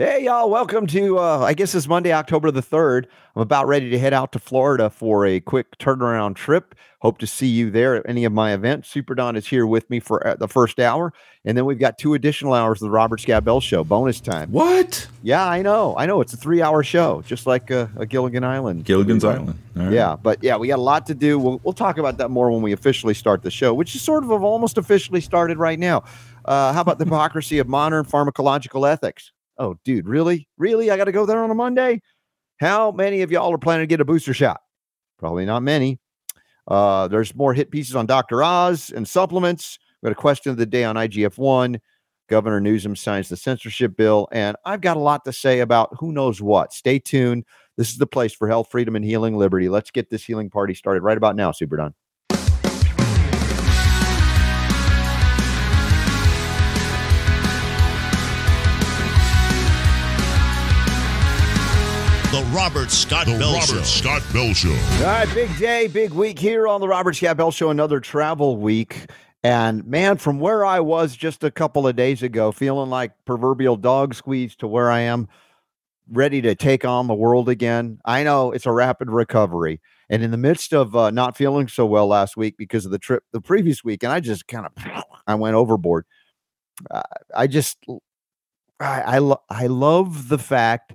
Hey, y'all, welcome to, uh, I guess it's Monday, October the 3rd. I'm about ready to head out to Florida for a quick turnaround trip. Hope to see you there at any of my events. Super Don is here with me for uh, the first hour. And then we've got two additional hours of the Robert Scott Bell Show, bonus time. What? Yeah, I know. I know. It's a three hour show, just like uh, a Gilligan Island. Gilligan's Island. Yeah, but yeah, we got a lot to do. We'll, we'll talk about that more when we officially start the show, which is sort of almost officially started right now. Uh, how about the hypocrisy of modern pharmacological ethics? Oh, dude, really? Really? I got to go there on a Monday? How many of y'all are planning to get a booster shot? Probably not many. Uh, there's more hit pieces on Dr. Oz and supplements. We got a question of the day on IGF-1. Governor Newsom signs the censorship bill, and I've got a lot to say about who knows what. Stay tuned. This is the place for health, freedom, and healing liberty. Let's get this healing party started right about now, Super Don. Robert Scott The Bell Robert Show. Scott Bell Show. All right, big day, big week here on the Robert Scott Bell Show. Another travel week, and man, from where I was just a couple of days ago, feeling like proverbial dog squeeze, to where I am, ready to take on the world again. I know it's a rapid recovery, and in the midst of uh, not feeling so well last week because of the trip the previous week, and I just kind of I went overboard. Uh, I just I I, lo- I love the fact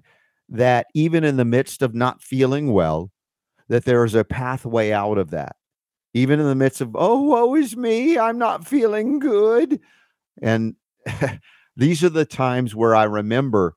that even in the midst of not feeling well, that there is a pathway out of that. Even in the midst of, oh, woe is me, I'm not feeling good. And these are the times where I remember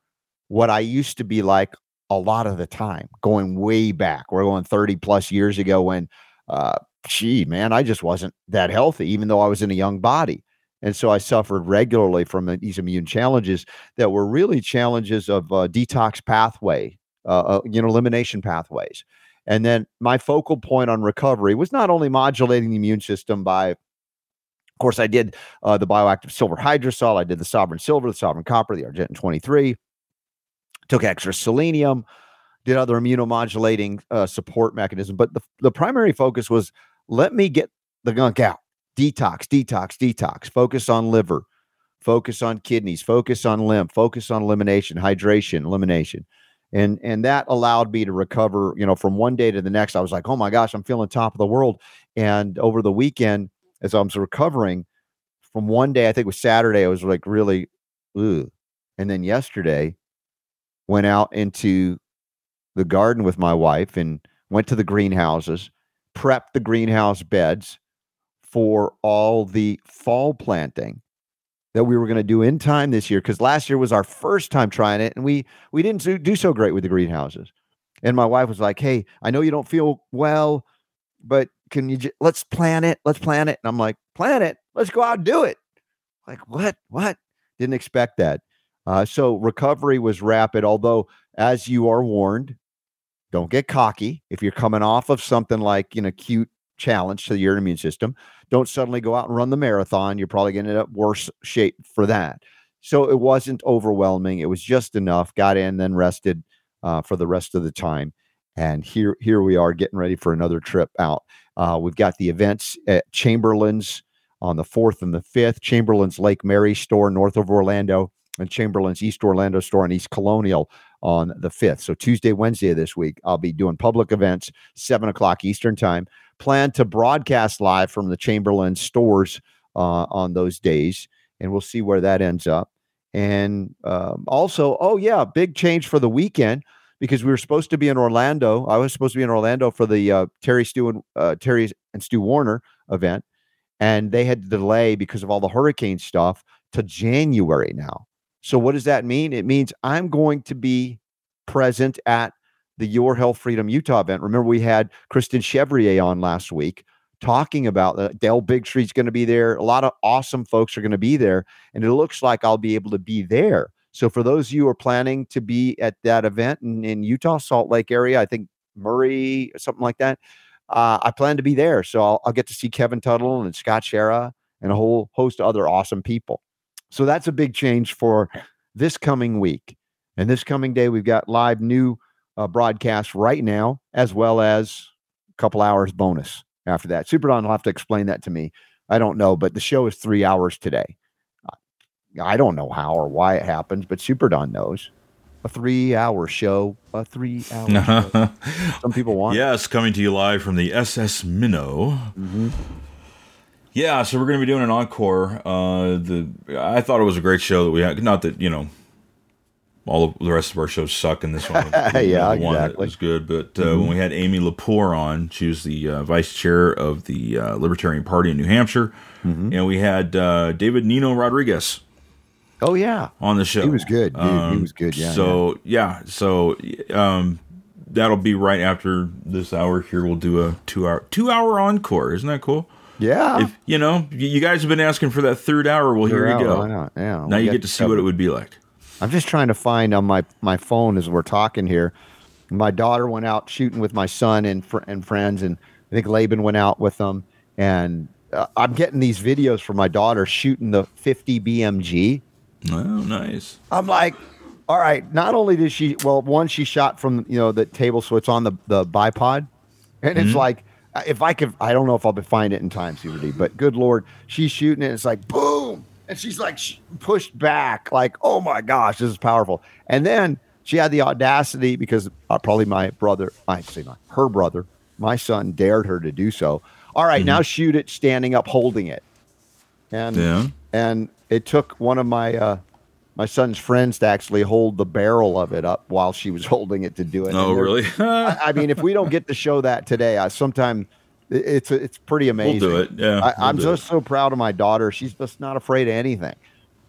what I used to be like a lot of the time, going way back. We're going 30 plus years ago when, uh, gee, man, I just wasn't that healthy, even though I was in a young body. And so I suffered regularly from these immune challenges that were really challenges of uh, detox pathway, uh, uh, you know, elimination pathways. And then my focal point on recovery was not only modulating the immune system by, of course, I did uh, the bioactive silver hydrosol, I did the sovereign silver, the sovereign copper, the Argentyn 23, took extra selenium, did other immunomodulating uh, support mechanism. But the, the primary focus was let me get the gunk out detox, detox, detox, focus on liver, focus on kidneys, focus on lymph, focus on elimination, hydration, elimination. And and that allowed me to recover, you know, from one day to the next. I was like, oh my gosh, I'm feeling top of the world. And over the weekend, as I was recovering, from one day, I think it was Saturday, I was like really, ooh. And then yesterday, went out into the garden with my wife and went to the greenhouses, prepped the greenhouse beds for all the fall planting that we were going to do in time this year because last year was our first time trying it and we we didn't do, so great with the greenhouses. And my wife was like hey i know you don't feel well but can you j- let's plan it let's plan it. And i'm like plan it? Let's go out and do it. Like what? What? Didn't expect that. Uh, so recovery was rapid although as you are warned don't get cocky. If you're coming off of something like an acute challenge to your immune system don't suddenly go out and run the marathon. You're probably going to end up worse shape for that. So it wasn't overwhelming. It was just enough. Got in, then rested uh, for the rest of the time. And here, here we are getting ready for another trip out. Uh, we've got the events at Chamberlain's on the fourth and the fifth. Chamberlain's Lake Mary store north of Orlando, and Chamberlain's East Orlando store on East Colonial on the fifth. So Tuesday, Wednesday of this week, I'll be doing public events, seven o'clock Eastern time plan to broadcast live from the Chamberlain stores uh, on those days, and we'll see where that ends up. And um, also, oh yeah, big change for the weekend because we were supposed to be in Orlando. I was supposed to be in Orlando for the uh, Terry Stu and uh, Terry and Stu Warner event, and they had to delay because of all the hurricane stuff to January now. So what does that mean? It means I'm going to be present at the Your Health Freedom Utah event. Remember, we had Kristen Chevrier on last week talking about that. Del Bigtree's going to be there. A lot of awesome folks are going to be there, and it looks like I'll be able to be there. So, for those of you who are planning to be at that event in, in Utah, Salt Lake area, I think Murray, something like that, uh, I plan to be there. So, I'll, I'll get to see Kevin Tuttle and Scott Shera and a whole host of other awesome people. So, that's a big change for this coming week. And this coming day, we've got live new uh, broadcast right now, as well as a couple hours bonus after that. Super Don will have to explain that to me. I don't know, but the show is three hours today. I don't know how or why it happens, but Super Don knows. a three-hour show, a three-hour show. Some people want. it. Yes, coming to you live from the SS Minnow. Mhm. Yeah, so we're going to be doing an encore. Uh, the I thought it was a great show that we had. Not that you know, all of the rest of our shows suck, and this one, was Yeah, the one that exactly. Mm-hmm. was good. But uh, when we had Amy Lepore on, she was the uh, vice chair of the uh, Libertarian Party in New Hampshire, Mm-hmm. and we had uh, David Nino Rodriguez Oh yeah. on the show. He was good, dude. He Um, was good, yeah, So yeah, so um, that'll be right after this hour. Here we'll do a two hour two hour encore. Isn't that cool? Yeah. If you know, you guys have been asking for that third hour. Well, here Yeah, you go. why not? Yeah. Now you get to see what it would be like. I'm just trying to find on my my phone as we're talking here. My daughter went out shooting with my son and fr- and friends, and I think Laban went out with them. And uh, I'm getting these videos from my daughter shooting the 50 BMG. Oh, nice. I'm like, all right. Not only did she, well, one she shot from you know the table, so it's on the the bipod, and it's like if I could, I don't know if I'll be find it in time, CBD, but good lord, she's shooting it. It's like boom, and she's like sh- pushed back, like oh my gosh, this is powerful. And then she had the audacity because uh, probably my brother, I say my her brother, my son dared her to do so. All right, now shoot it standing up, holding it, and Yeah. and it took one of my uh, my son's friends to actually hold the barrel of it up while she was holding it to do it. Oh, really? I, I mean, if we don't get to show that today, I sometime it's it's pretty we'll amazing. do it. Yeah. I, we'll I'm do just it. so proud of my daughter. She's just not afraid of anything.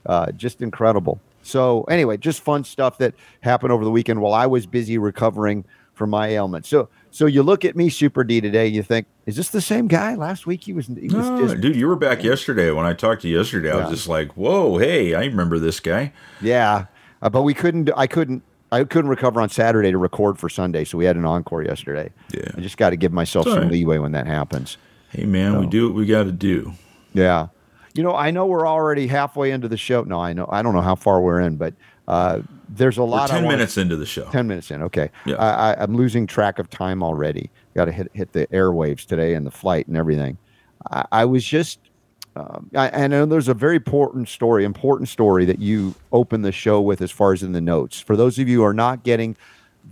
Uh, just incredible. So anyway, just fun stuff that happened over the weekend while I was busy recovering from my ailment. So so you look at me, Super D, today. You think, is this the same guy? Last week he was. He was No, just- dude, you were back yesterday. When I talked to you yesterday, I Yeah. was just like, "Whoa, hey, I remember this guy." Yeah, uh, but we couldn't. I couldn't. I couldn't recover on Saturday to record for Sunday, so we had an encore yesterday. Yeah. I just got to give myself all some leeway when that happens. Hey, man, we do what we got to do. Yeah, you know, I know we're already halfway into the show. No, I know. I don't know how far we're in, but uh, there's a lot. Ten wanna- minutes into the show. Ten minutes in. Okay. Yeah. I, I, I'm losing track of time already. Got to hit hit the airwaves today and the flight and everything. I, I was just. Um, I, I know there's a very important story, important story that you open the show with as far as in the notes. For those of you who are not getting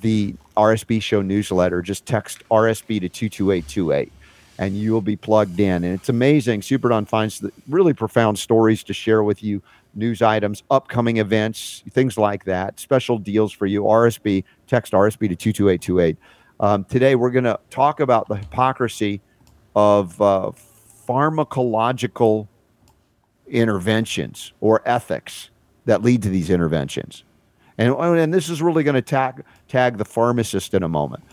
the RSB show newsletter, just text RSB to 22828 and you will be plugged in. And it's amazing. Superdon finds really profound stories to share with you, news items, upcoming events, things like that, special deals for you. RSB, text RSB to 22828. Um, today, we're going to talk about the hypocrisy of uh, pharmacological interventions or ethics that lead to these interventions. And, and this is really going to tag, tag the pharmacist in a moment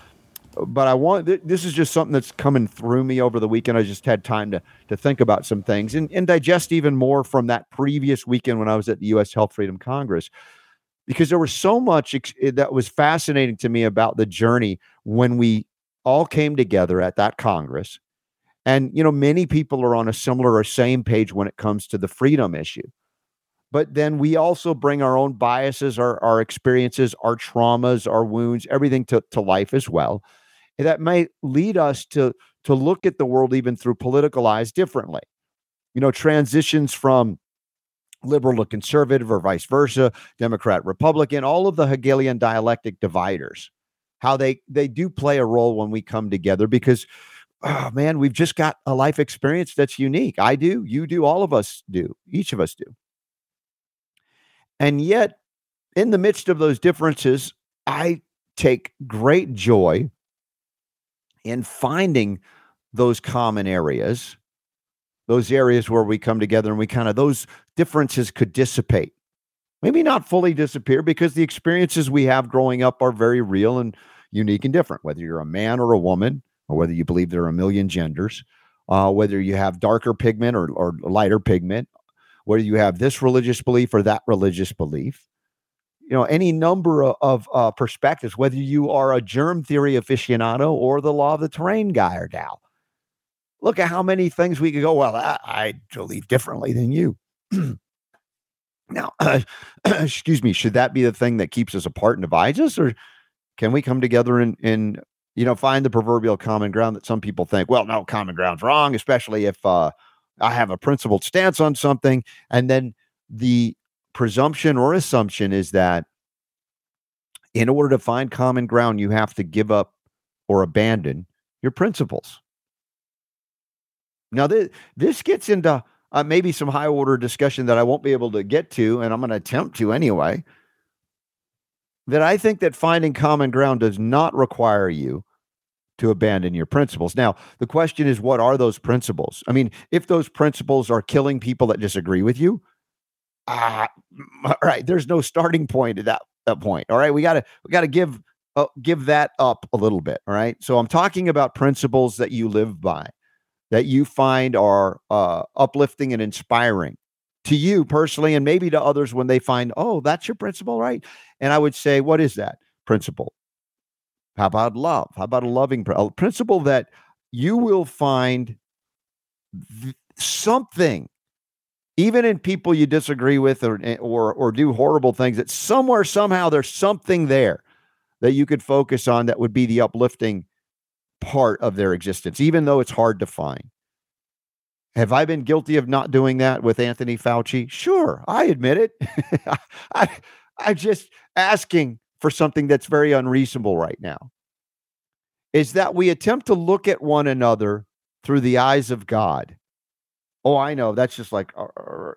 but I want th- this is just something that's coming through me over the weekend. I just had time to to think about some things and, and digest even more from that previous weekend when I was at the U.S. Health Freedom Congress, because there was so much ex- eh, that was fascinating to me about the journey when we all came together at that Congress, and you know many people are on a similar or same page when it comes to the freedom issue. But then we also bring our own biases, our, our experiences, our traumas, our wounds, everything to, to life as well that may lead us to to look at the world even through political eyes differently you know transitions from liberal to conservative or vice versa democrat republican all of the hegelian dialectic dividers how they they do play a role when we come together because oh man we've just got a life experience that's unique. I do you do all of us do each of us do. And yet in the midst of those differences i take great joy in finding those common areas, those areas where we come together and we kind of, those differences could dissipate. Maybe not fully disappear because the experiences we have growing up are very real and unique and different, whether you're a man or a woman, or whether you believe there are a million genders, uh, whether you have darker pigment or, or lighter pigment, whether you have this religious belief or that religious belief. You know any number of, of uh, perspectives whether you are a germ theory aficionado or the law of the terrain guy or gal. Look at how many things we could go well i, I believe differently than you. Now excuse me should that be the thing that keeps us apart and divides us or can we come together and and you know find the proverbial common ground that some people think well no common ground's wrong especially if uh i have a principled stance on something and then the presumption or assumption is that in order to find common ground, you have to give up or abandon your principles. Now, this, this gets into uh, maybe some high order discussion that I won't be able to get to, and I'm going to attempt to anyway. That I think that finding common ground does not require you to abandon your principles. Now, the question is, what are those principles? I mean, if those principles are killing people that disagree with you, ah, all right, there's no starting point at that, that point. All right, we gotta we gotta give uh, give that up a little bit. All right, so I'm talking about principles that you live by that you find are uh, uplifting and inspiring to you personally, and maybe to others when they find, oh, that's your principle, right? And I would say, what is that principle? How about love? How about a loving a principle that you will find th- something, even in people you disagree with or, eh, or or do horrible things, that somewhere somehow there's something there that you could focus on that would be the uplifting part of their existence, even though it's hard to find. Have I been guilty of not doing that with Anthony Fauci? Sure, I admit it. I, I'm just asking for something that's very unreasonable right now. Is that we attempt to look at one another through the eyes of God. Oh, I know. That's just like,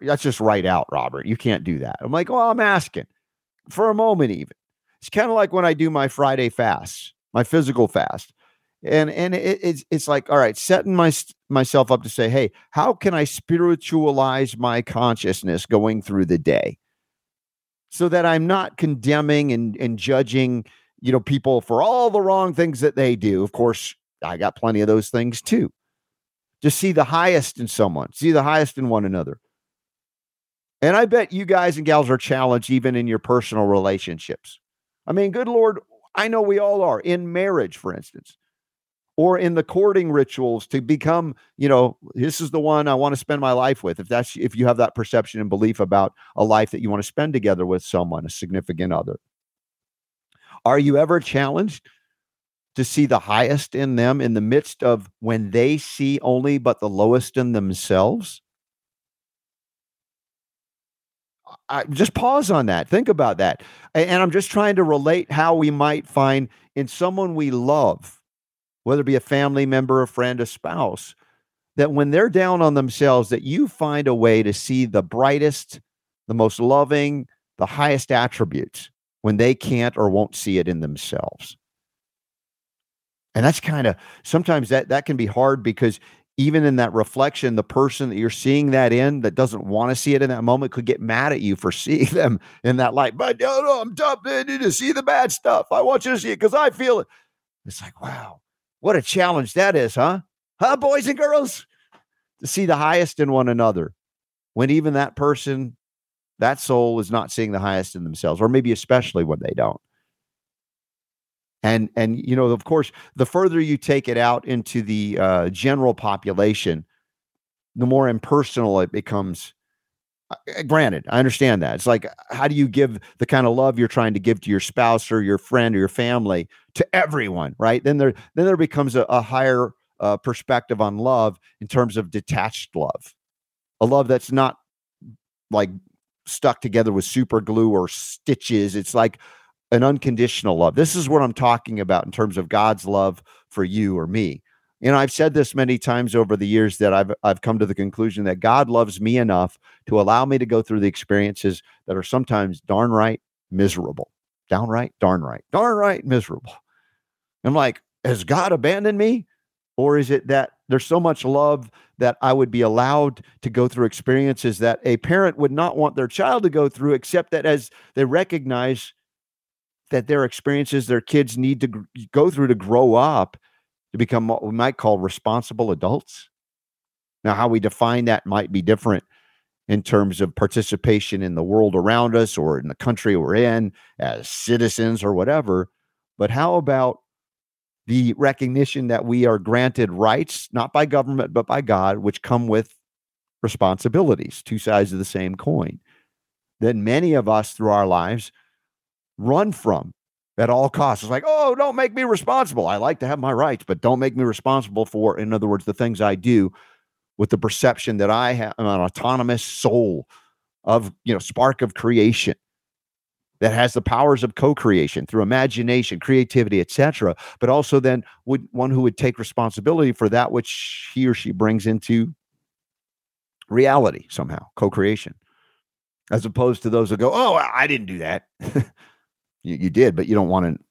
that's just right out, Robert. You can't do that. I'm like, well, I'm asking for a moment, even. It's kind of like when I do my Friday fast, my physical fast and and it, it's it's like all right setting my myself up to say hey how can i spiritualize my consciousness going through the day so that i'm not condemning and and judging you know people for all the wrong things that they do. Of course i got plenty of those things too. Just see the highest in someone see the highest in one another. And i bet you guys and gals are challenged even in your personal relationships. I mean good lord i know we all are in marriage for instance or in the courting rituals to become, you know, this is the one I want to spend my life with. If that's if you have that perception and belief about a life that you want to spend together with someone, a significant other. Are you ever challenged to see the highest in them in the midst of when they see only but the lowest in themselves? I, just pause on that. Think about that. And I'm just trying to relate how we might find in someone we love whether it be a family member, a friend, a spouse, that when they're down on themselves, that you find a way to see the brightest, the most loving, the highest attributes when they can't or won't see it in themselves. And that's kind of sometimes that that can be hard because even in that reflection, the person that you're seeing that in that doesn't want to see it in that moment could get mad at you for seeing them in that light. But no, no, I'm tough to see the bad stuff. I want you to see it because I feel it. It's like, wow, what a challenge that is, huh? Huh, boys and girls? To see the highest in one another when even that person, that soul is not seeing the highest in themselves, or maybe especially when they don't. And and you know, of course, the further you take it out into the uh, general population, the more impersonal it becomes granted i understand that. It's like how do you give the kind of love you're trying to give to your spouse or your friend or your family to everyone right? Then there then there becomes a, a higher uh, perspective on love in terms of detached love. A love that's not like stuck together with super glue or stitches. It's like an unconditional love. This is what i'm talking about in terms of god's love for you or me you know, I've said this many times over the years that I've I've come to the conclusion that God loves me enough to allow me to go through the experiences that are sometimes darn right miserable. Downright, darn right, darn right miserable. I'm like, has God abandoned me? Or is it that there's so much love that I would be allowed to go through experiences that a parent would not want their child to go through, except that as they recognize that their experiences their kids need to go through to grow up to become what we might call responsible adults. Now, how we define that might be different in terms of participation in the world around us or in the country we're in as citizens or whatever. But how about the recognition that we are granted rights, not by government, but by God, which come with responsibilities, two sides of the same coin, that many of us through our lives run from at all costs. It's like, oh, don't make me responsible. I like to have my rights, but don't make me responsible for, in other words, the things I do with the perception that I have an autonomous soul of, you know, spark of creation. that has the powers of co-creation through imagination, creativity, etc., but also then would one who would take responsibility for that which he or she brings into reality somehow, co-creation. As opposed to those who go, "Oh, I didn't do that." you, you did, but you don't want to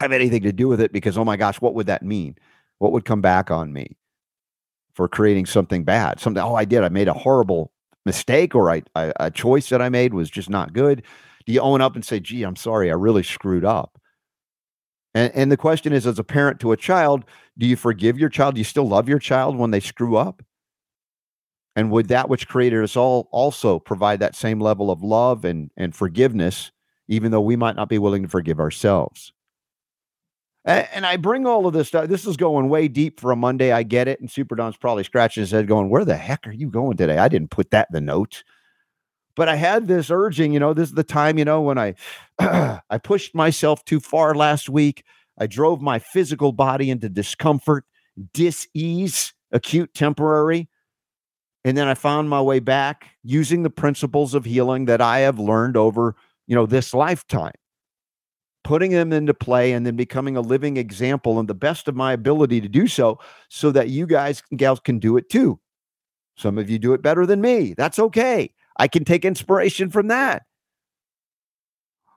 have anything to do with it because oh my gosh, what would that mean? What would come back on me for creating something bad? Something oh, I did. I made a horrible mistake or I, I a choice that I made was just not good do you own up and say, gee, I'm sorry, I really screwed up? And, and the question is, as a parent to a child, do you forgive your child? Do you still love your child when they screw up? And would that which created us all also provide that same level of love and, and forgiveness, even though we might not be willing to forgive ourselves? And, and I bring all of this stuff. This is going way deep for a Monday. I get it. And Super Don's probably scratching his head, going, Where the heck are you going today? I didn't put that in the notes but I had this urging, you know, this is the time, you know, when I I pushed myself too far last week. I drove my physical body into discomfort, dis-ease, acute temporary. And then I found my way back using the principles of healing that I have learned over, you know, this lifetime. Putting them into play and then becoming a living example and the best of my ability to do so, so that you guys and gals can do it too. Some of you do it better than me. That's okay. I can take inspiration from that.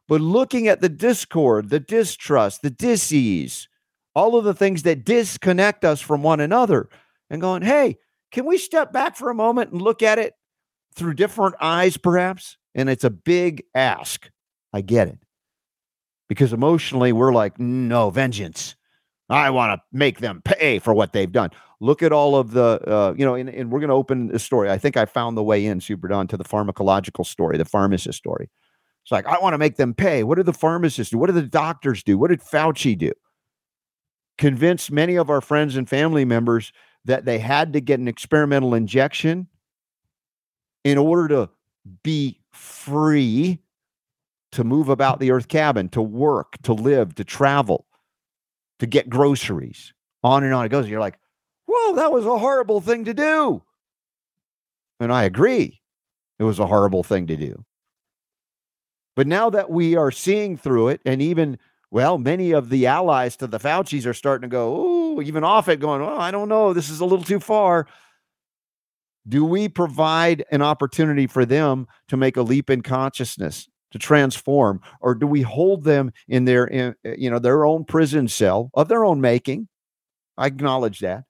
But looking at the discord, the distrust, the disease, all of the things that disconnect us from one another, and going, hey, can we step back for a moment and look at it through different eyes, perhaps? And it's a big ask. I get it. Because emotionally, we're like, no, vengeance. I want to make them pay for what they've done. Look at all of the, uh, you know, and, and we're going to open the story. I think I found the way in, Super Don, to the pharmacological story, the pharmacist story. It's like, I want to make them pay. What did the pharmacists do? What did the doctors do? What did Fauci do? Convince many of our friends and family members that they had to get an experimental injection in order to be free to move about the earth cabin, to work, to live, to travel, to get groceries. On and on it goes. You're like, whoa, that was a horrible thing to do. And I agree, it was a horrible thing to do. But now that we are seeing through it, and even, well, many of the allies to the Faucis are starting to go, oh, even off it, going, oh, I don't know, this is a little too far. Do we provide an opportunity for them to make a leap in consciousness, to transform, or do we hold them in their, in, eh, you know, their own prison cell of their own making? I acknowledge that.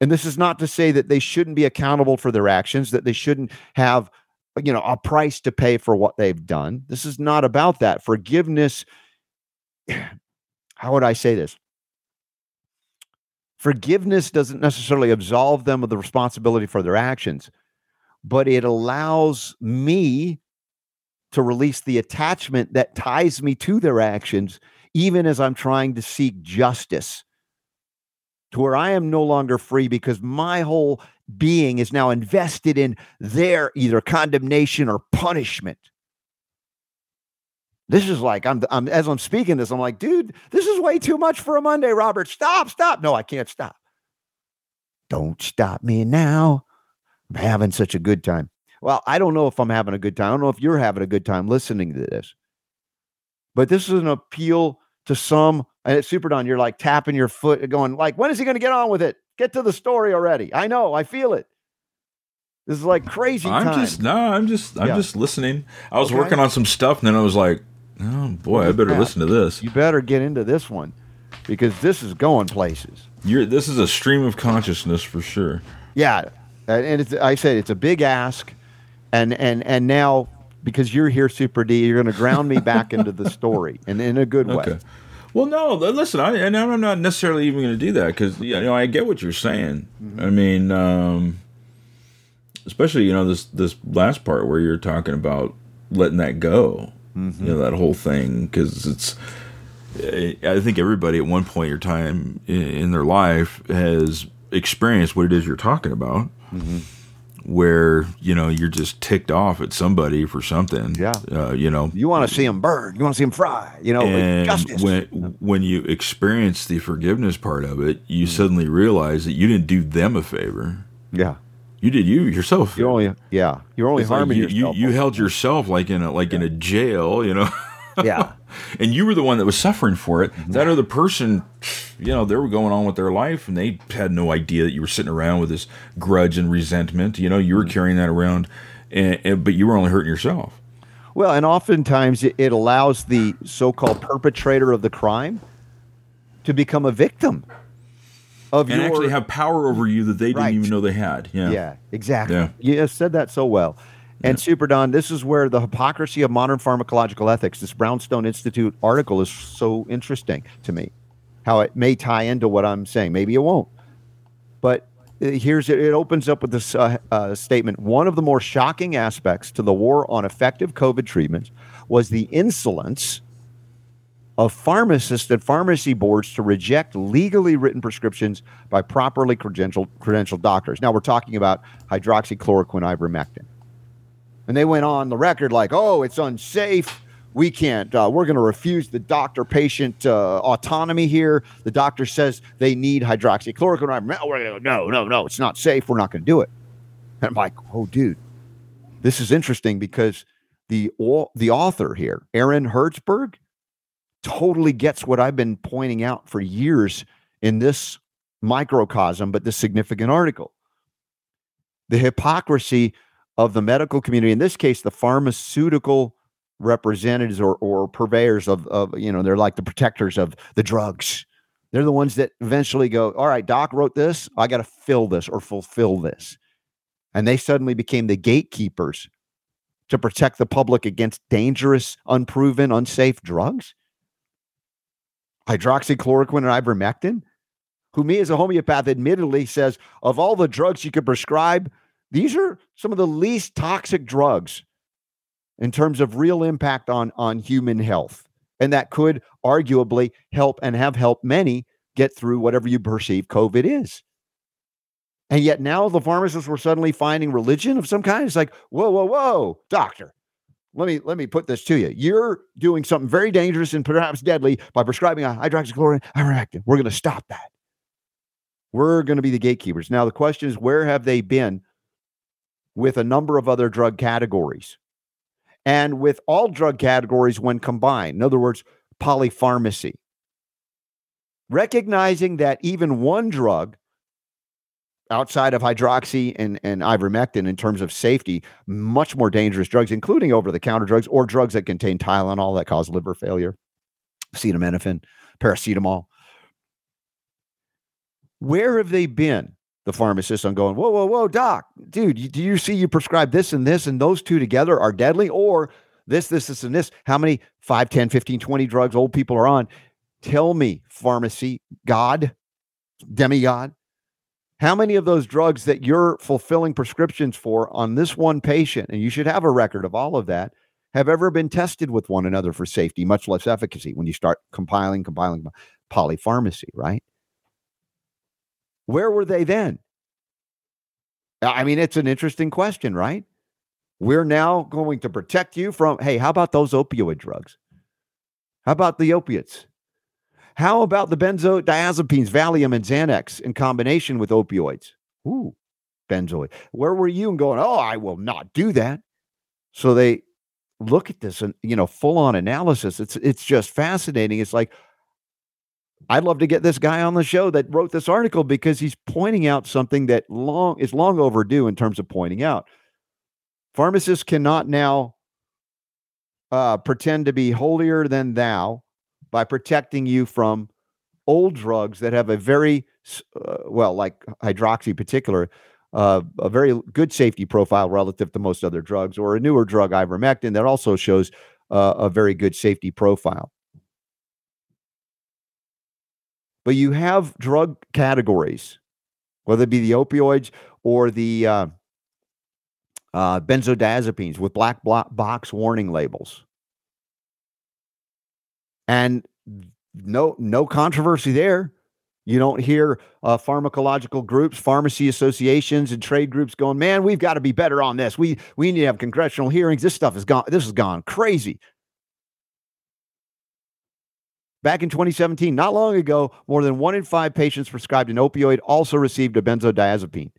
And this is not to say that they shouldn't be accountable for their actions, that they shouldn't have, you know, a price to pay for what they've done. This is not about that. Forgiveness, how would I say this? Forgiveness doesn't necessarily absolve them of the responsibility for their actions, but it allows me to release the attachment that ties me to their actions, even as I'm trying to seek justice to where I am no longer free because my whole being is now invested in their either condemnation or punishment. This is like I'm, I'm as I'm speaking this, I'm like, dude, this is way too much for a Monday, Robert. Stop, stop. No, I can't stop. Don't stop me now. I'm having such a good time. Well, I don't know if I'm having a good time. I don't know if you're having a good time listening to this. But this is an appeal to some and at Super Don, you're like tapping your foot, going like, when is he going to get on with it? Get to the story already. I know, I feel it. This is like crazy. I'm time. just no, I'm just I'm yeah. just listening. I was okay. working on some stuff, and then I was like, oh boy, I better listen to this. You better get into this one because this is going places. You're this is a stream of consciousness for sure. Yeah, and it's I said it's a big ask, and and and now because you're here, Super D, you're going to ground me back into the story, and in a good way. Well, no, listen, I and I'm not necessarily even going to do that because you know I get what you're saying. Mm-hmm. I mean, um, especially you know this this last part where you're talking about letting that go, mm-hmm. you know that whole thing because it's. I think everybody at one point in time in their life has experienced what it is you're talking about. Mm-hmm where you know you're just ticked off at somebody for something. Yeah, uh, you know you want to see them burn, you want to see them fry. You know, and justice. when when you experience the forgiveness part of it, you mm. suddenly realize that you didn't do them a favor. Yeah, You did you yourself. You're only yeah. You're only It's harming you, you, yourself. you held yourself like in a like in a jail, you know. yeah. and you were the one that was suffering for it. Mm-hmm. That other person, you know, they were going on with their life and they had no idea that you were sitting around with this grudge and resentment. You know, you Mm-hmm. were carrying that around, and, and, but you were only hurting yourself. Well, and oftentimes it, it allows the so-called perpetrator of the crime to become a victim of And your actually have power over you that they didn't even know they had. Yeah. Yeah, exactly. Yeah. You said that so well. And Super Don, this is where the hypocrisy of modern pharmacological ethics, this Brownstone Institute article is so interesting to me. How it may tie into what I'm saying. Maybe it won't. But uh, here's it, it opens up with this uh, uh, statement. One of the more shocking aspects to the war on effective COVID treatments was the insolence of pharmacists and pharmacy boards to reject legally written prescriptions by properly credentialed, credentialed doctors. Now we're talking about hydroxychloroquine ivermectin. And they went on the record like, oh, it's unsafe. We can't, uh, we're going to refuse the doctor patient uh, autonomy here. The doctor says they need hydroxychloroquine. ivermectin. No, no, no, it's not safe. We're not going to do it. And I'm like, oh, dude, this is interesting because the, the author here, Aaron Hertzberg, totally gets what I've been pointing out for years in this microcosm, but this significant article. The hypocrisy of the medical community, in this case, the pharmaceutical representatives or, or purveyors of, of, you know, they're like the protectors of the drugs. They're the ones that eventually go, all right, doc wrote this. I got to fill this or fulfill this. And they suddenly became the gatekeepers to protect the public against dangerous, unproven, unsafe drugs hydroxychloroquine and ivermectin, who me as a homeopath admittedly says of all the drugs you could prescribe, these are some of the least toxic drugs in terms of real impact on on human health. And that could arguably help and have helped many get through whatever you perceive COVID is. And yet now the pharmacists were suddenly finding religion of some kind. It's like, whoa, whoa, whoa, doctor, let me let me put this to you. You're doing something very dangerous and perhaps deadly by prescribing a hydroxychloroquine ivermectin. We're going to stop that. We're going to be the gatekeepers. Now the question is, where have they been with a number of other drug categories, and with all drug categories when combined? In other words, polypharmacy. Recognizing that even one drug outside of hydroxy and, and ivermectin in terms of safety, much more dangerous drugs, including over the counter drugs or drugs that contain Tylenol that cause liver failure, acetaminophen, paracetamol. Where have they been, the pharmacists, on going, whoa, whoa, whoa, doc, dude, do you see you prescribe this and this, and those two together are deadly? Or this, this, this, and this? How many 5, 10, 15, 20 drugs old people are on? Tell me, pharmacy God, demigod, how many of those drugs that you're fulfilling prescriptions for on this one patient, and you should have a record of all of that, have ever been tested with one another for safety, much less efficacy when you start compiling, compiling polypharmacy, right? Where were they then? I mean, it's an interesting question, right? We're now going to protect you from, hey, how about those opioid drugs? How about the opiates? How about the benzodiazepines, Valium and Xanax in combination with opioids? Ooh, benzoid. Where were you and going, oh, I will not do that. So they look at this and, you know, full on analysis. It's it's just fascinating. It's like, I'd love to get this guy on the show that wrote this article because he's pointing out something that long is long overdue in terms of pointing out. Pharmacists cannot now uh, pretend to be holier than thou by protecting you from old drugs that have a very uh, well, like hydroxy, in particular, uh, a very good safety profile relative to most other drugs, or a newer drug, ivermectin, that also shows uh, a very good safety profile. But you have drug categories, whether it be the opioids or the uh, uh, benzodiazepines with black box warning labels and no no controversy there. You don't hear uh, pharmacological groups pharmacy associations and trade groups going man we've got to be better on this. We we need to have congressional hearings. This stuff is gone this has gone crazy. Back in 2017 not long ago more than one in five patients prescribed an opioid also received a benzodiazepine.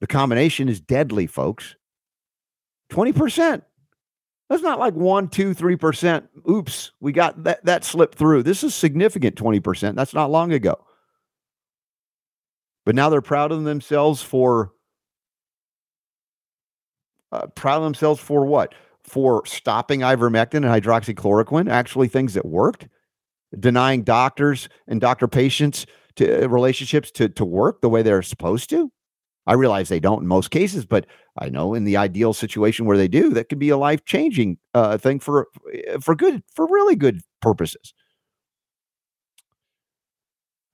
The combination is deadly, folks. 20%. That's not like one, two, three percent. Oops, we got that that slipped through. This is significant 20%. That's not long ago. But now they're proud of themselves for uh, proud of themselves for what? For stopping ivermectin and hydroxychloroquine, actually things that worked, denying doctors and doctor patients to uh, relationships to to work the way they're supposed to. I realize they don't in most cases, but I know in the ideal situation where they do, that could be a life changing uh, thing for for good for really good purposes.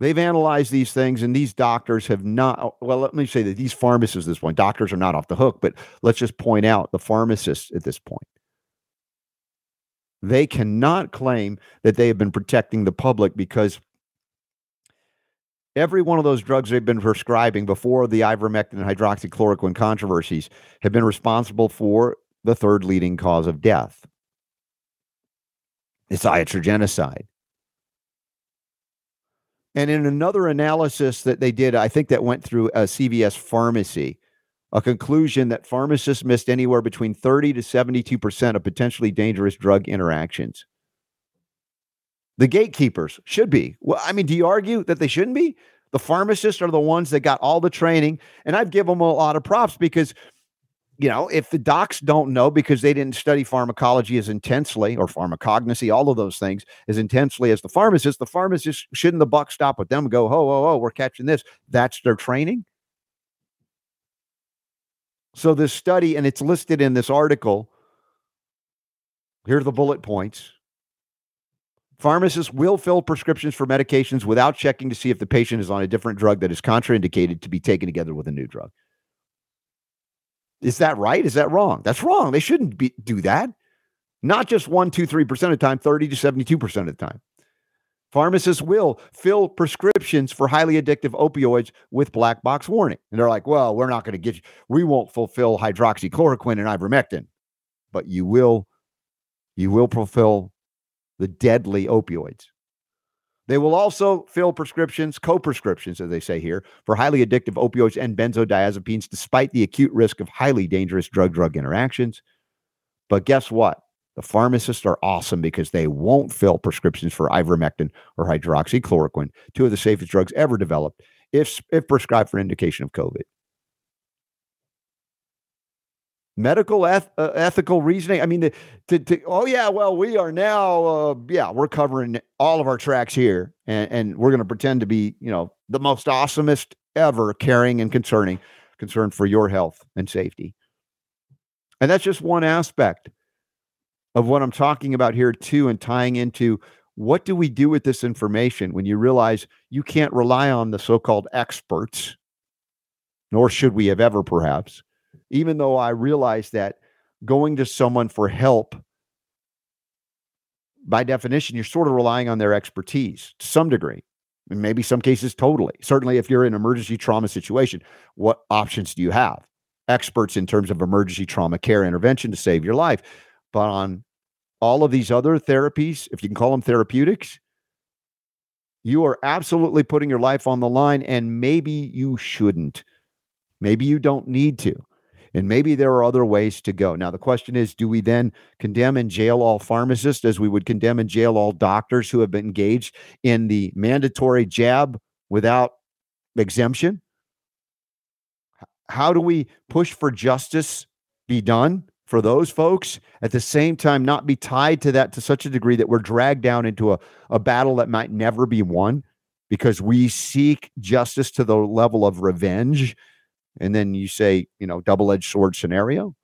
They've analyzed these things, and these doctors have not. Well, let me say that these pharmacists at this point, doctors are not off the hook, but let's just point out the pharmacists at this point. They cannot claim that they have been protecting the public because every one of those drugs they've been prescribing before the ivermectin and hydroxychloroquine controversies have been responsible for the third leading cause of death. It's iatrogenocide. And in another analysis that they did, I think that went through uh, a CVS pharmacy, a conclusion that pharmacists missed anywhere between 30 to 72% of potentially dangerous drug interactions. The gatekeepers should be. Well, I mean, do you argue that they shouldn't be? The pharmacists are the ones that got all the training. And I'd give them a lot of props because, you know, if the docs don't know because they didn't study pharmacology as intensely or pharmacognosy, all of those things as intensely as the pharmacist, the pharmacists shouldn't the buck stop with them go, oh, oh, oh, we're catching this. That's their training. So this study, and it's listed in this article. Here are the bullet points. Pharmacists will fill prescriptions for medications without checking to see if the patient is on a different drug that is contraindicated to be taken together with a new drug. Is that right? Is that wrong? That's wrong. They shouldn't be, do that. Not just one, two, three percent of the time, 30 to 72% of the time. Pharmacists will fill prescriptions for highly addictive opioids with black box warning. And they're like, well, we're not going to get you, we won't fulfill hydroxychloroquine and ivermectin, but you will, you will fulfill the deadly opioids. They will also fill prescriptions, co prescriptions, as they say here, for highly addictive opioids and benzodiazepines, despite the acute risk of highly dangerous drug drug interactions. But guess what? The pharmacists are awesome because they won't fill prescriptions for ivermectin or hydroxychloroquine, two of the safest drugs ever developed, if, if prescribed for indication of COVID medical eth- uh, ethical reasoning. I mean to, to, oh yeah well we are now uh, yeah we're covering all of our tracks here and, and we're going to pretend to be you know the most awesomest ever caring and concerning concern for your health and safety. And that's just one aspect of what i'm talking about here too and tying into what do we do with this information when you realize you can't rely on the so-called experts nor should we have ever perhaps even though I realize that going to someone for help, by definition, you're sort of relying on their expertise to some degree, and maybe some cases totally. Certainly, if you're in an emergency trauma situation, what options do you have? Experts in terms of emergency trauma care intervention to save your life. But on all of these other therapies, if you can call them therapeutics, you are absolutely putting your life on the line, and maybe you shouldn't. Maybe you don't need to. And maybe there are other ways to go. Now, the question is do we then condemn and jail all pharmacists as we would condemn and jail all doctors who have been engaged in the mandatory jab without exemption? How do we push for justice be done for those folks at the same time not be tied to that to such a degree that we're dragged down into a, a battle that might never be won because we seek justice to the level of revenge and then you say, you know, double-edged sword scenario.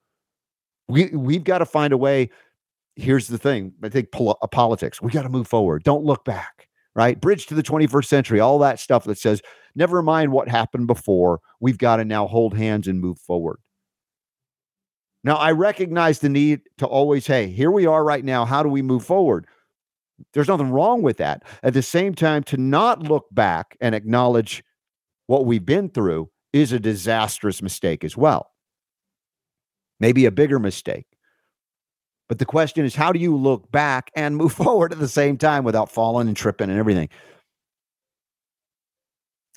We we've got to find a way. Here's the thing: I think pol- uh, politics. We got to move forward. Don't look back. Right, bridge to the 21st century. All that stuff that says, never mind what happened before. We've got to now hold hands and move forward. Now, I recognize the need to always, hey, here we are right now. How do we move forward? There's nothing wrong with that. At the same time, to not look back and acknowledge what we've been through is a disastrous mistake as well. Maybe a bigger mistake. But the question is, how do you look back and move forward at the same time without falling and tripping and everything?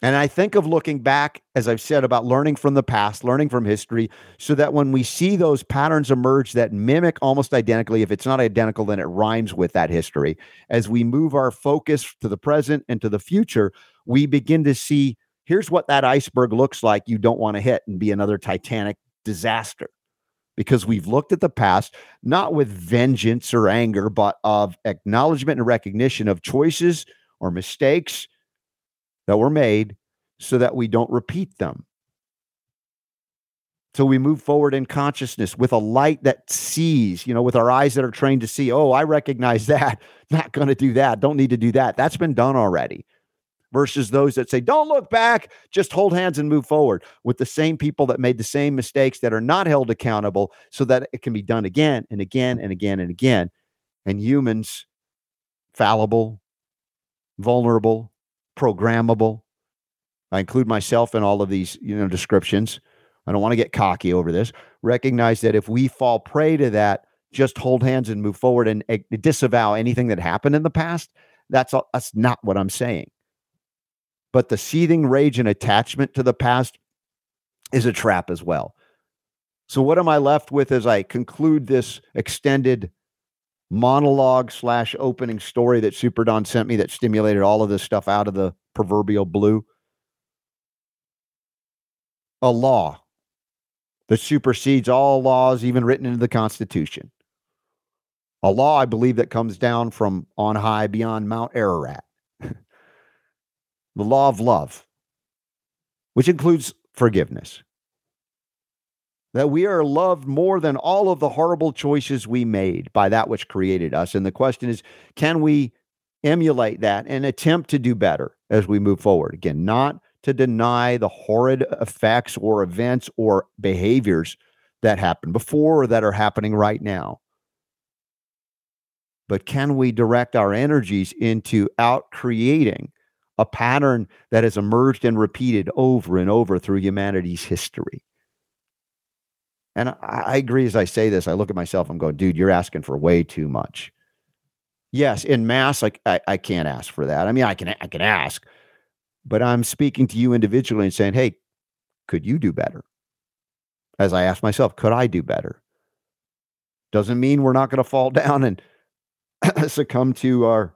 And I think of looking back, as I've said, about learning from the past, learning from history, so that when we see those patterns emerge that mimic almost identically, if it's not identical, then it rhymes with that history. As we move our focus to the present and to the future, we begin to see here's what that iceberg looks like you don't want to hit and be another Titanic disaster. Because we've looked at the past, not with vengeance or anger, but of acknowledgement and recognition of choices or mistakes that were made so that we don't repeat them. So we move forward in consciousness with a light that sees, you know, with our eyes that are trained to see, oh, I recognize that. Not going to do that. Don't need to do that. That's been done already. Versus those that say, don't look back, just hold hands and move forward with the same people that made the same mistakes that are not held accountable so that it can be done again and again and again and again. And humans, fallible, vulnerable, programmable. I include myself in all of these, you know, descriptions. I don't want to get cocky over this. Recognize that if we fall prey to that, just hold hands and move forward and uh, disavow anything that happened in the past. That's all, that's not what I'm saying. But the seething rage and attachment to the past is a trap as well. So what am I left with as I conclude this extended monologue slash opening story that Super Don sent me that stimulated all of this stuff out of the proverbial blue. A law that supersedes all laws even written into the Constitution. A law, I believe, that comes down from on high beyond Mount Ararat. The law of love, which includes forgiveness that we are loved more than all of the horrible choices we made by that which created us. And the question is, can we emulate that and attempt to do better as we move forward? Again, not to deny the horrid effects or events or behaviors that happened before or that are happening right now. But can we direct our energies into out creating a pattern that has emerged and repeated over and over through humanity's history? And I, I agree as I say this, I look at myself, I'm going, dude, you're asking for way too much. Yes, in mass, like I, I can't ask for that. I mean, I can I can ask, but I'm speaking to you individually and saying, hey, could you do better? As I ask myself, could I do better? Doesn't mean we're not going to fall down and succumb to our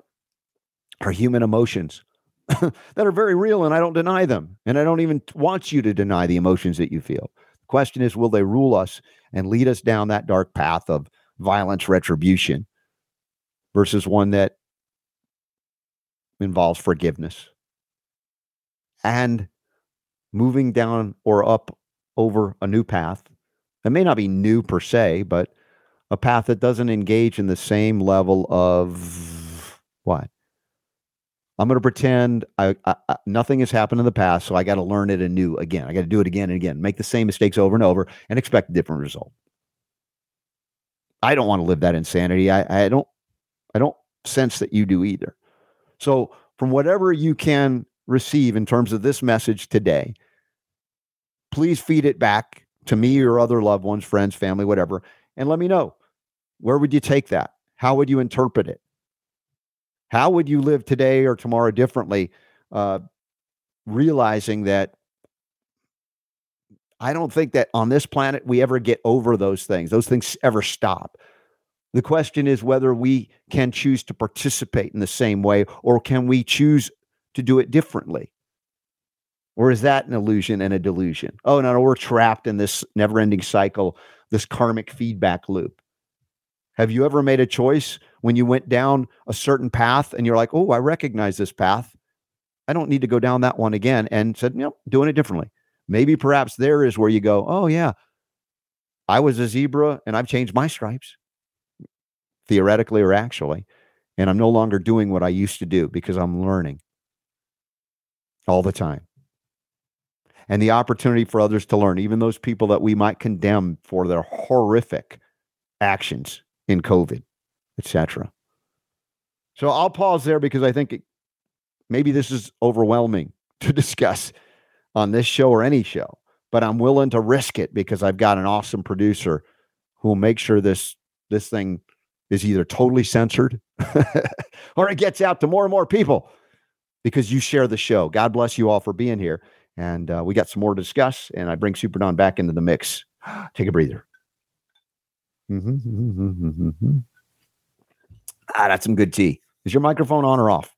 our human emotions that are very real and I don't deny them. And I don't even want you to deny the emotions that you feel. The question is will they rule us and lead us down that dark path of violence retribution versus one that involves forgiveness? And moving down or up over a new path that may not be new per se but a path that doesn't engage in the same level of what I'm going to pretend I, I, I, nothing has happened in the past, so I got to learn it anew again. I got to do it again and again, make the same mistakes over and over, and expect a different result. I don't want to live that insanity. I, I don't. I don't sense that you do either. So, from whatever you can receive in terms of this message today, please feed it back to me or other loved ones, friends, family, whatever, and let me know where would you take that? How would you interpret it? How would you live today or tomorrow differently, uh, realizing that I don't think that on this planet we ever get over those things, those things ever stop. The question is whether we can choose to participate in the same way or can we choose to do it differently? Or is that an illusion and a delusion? Oh, no, no we're trapped in this never ending cycle, this karmic feedback loop. Have you ever made a choice when you went down a certain path and you're like, oh, I recognize this path. I don't need to go down that one again. And said, nope, doing it differently. Maybe perhaps there is where you go, oh, yeah, I was a zebra and I've changed my stripes, theoretically or actually. And I'm no longer doing what I used to do because I'm learning all the time. And the opportunity for others to learn, even those people that we might condemn for their horrific actions in COVID etc. So I'll pause there because I think it, maybe this is overwhelming to discuss on this show or any show, but I'm willing to risk it because I've got an awesome producer who will make sure this this thing is either totally censored or it gets out to more and more people. because you share the show. God bless you all for being here. And uh, we got some more to discuss. And I bring Super Don back into the mix. Take a breather. Mm-hmm. Ah, that's some good tea. Is your microphone on or off?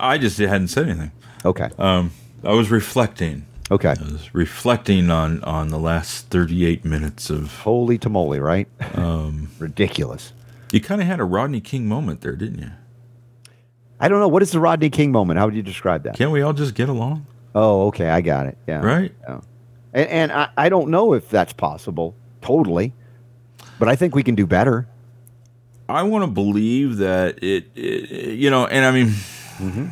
I just hadn't said anything. Okay. Um, I was reflecting. Okay. I was reflecting on on the last 38 minutes of. Holy tamale, right? Um, Ridiculous. you kind of had a Rodney King moment there, didn't you? I don't know. What is the Rodney King moment? How would you describe that? Can't we all just get along? Oh, okay. I got it. Yeah. Right? And, and I, I don't know if that's possible totally, but I think we can do better. I want to believe that it, it, you know, and I mean,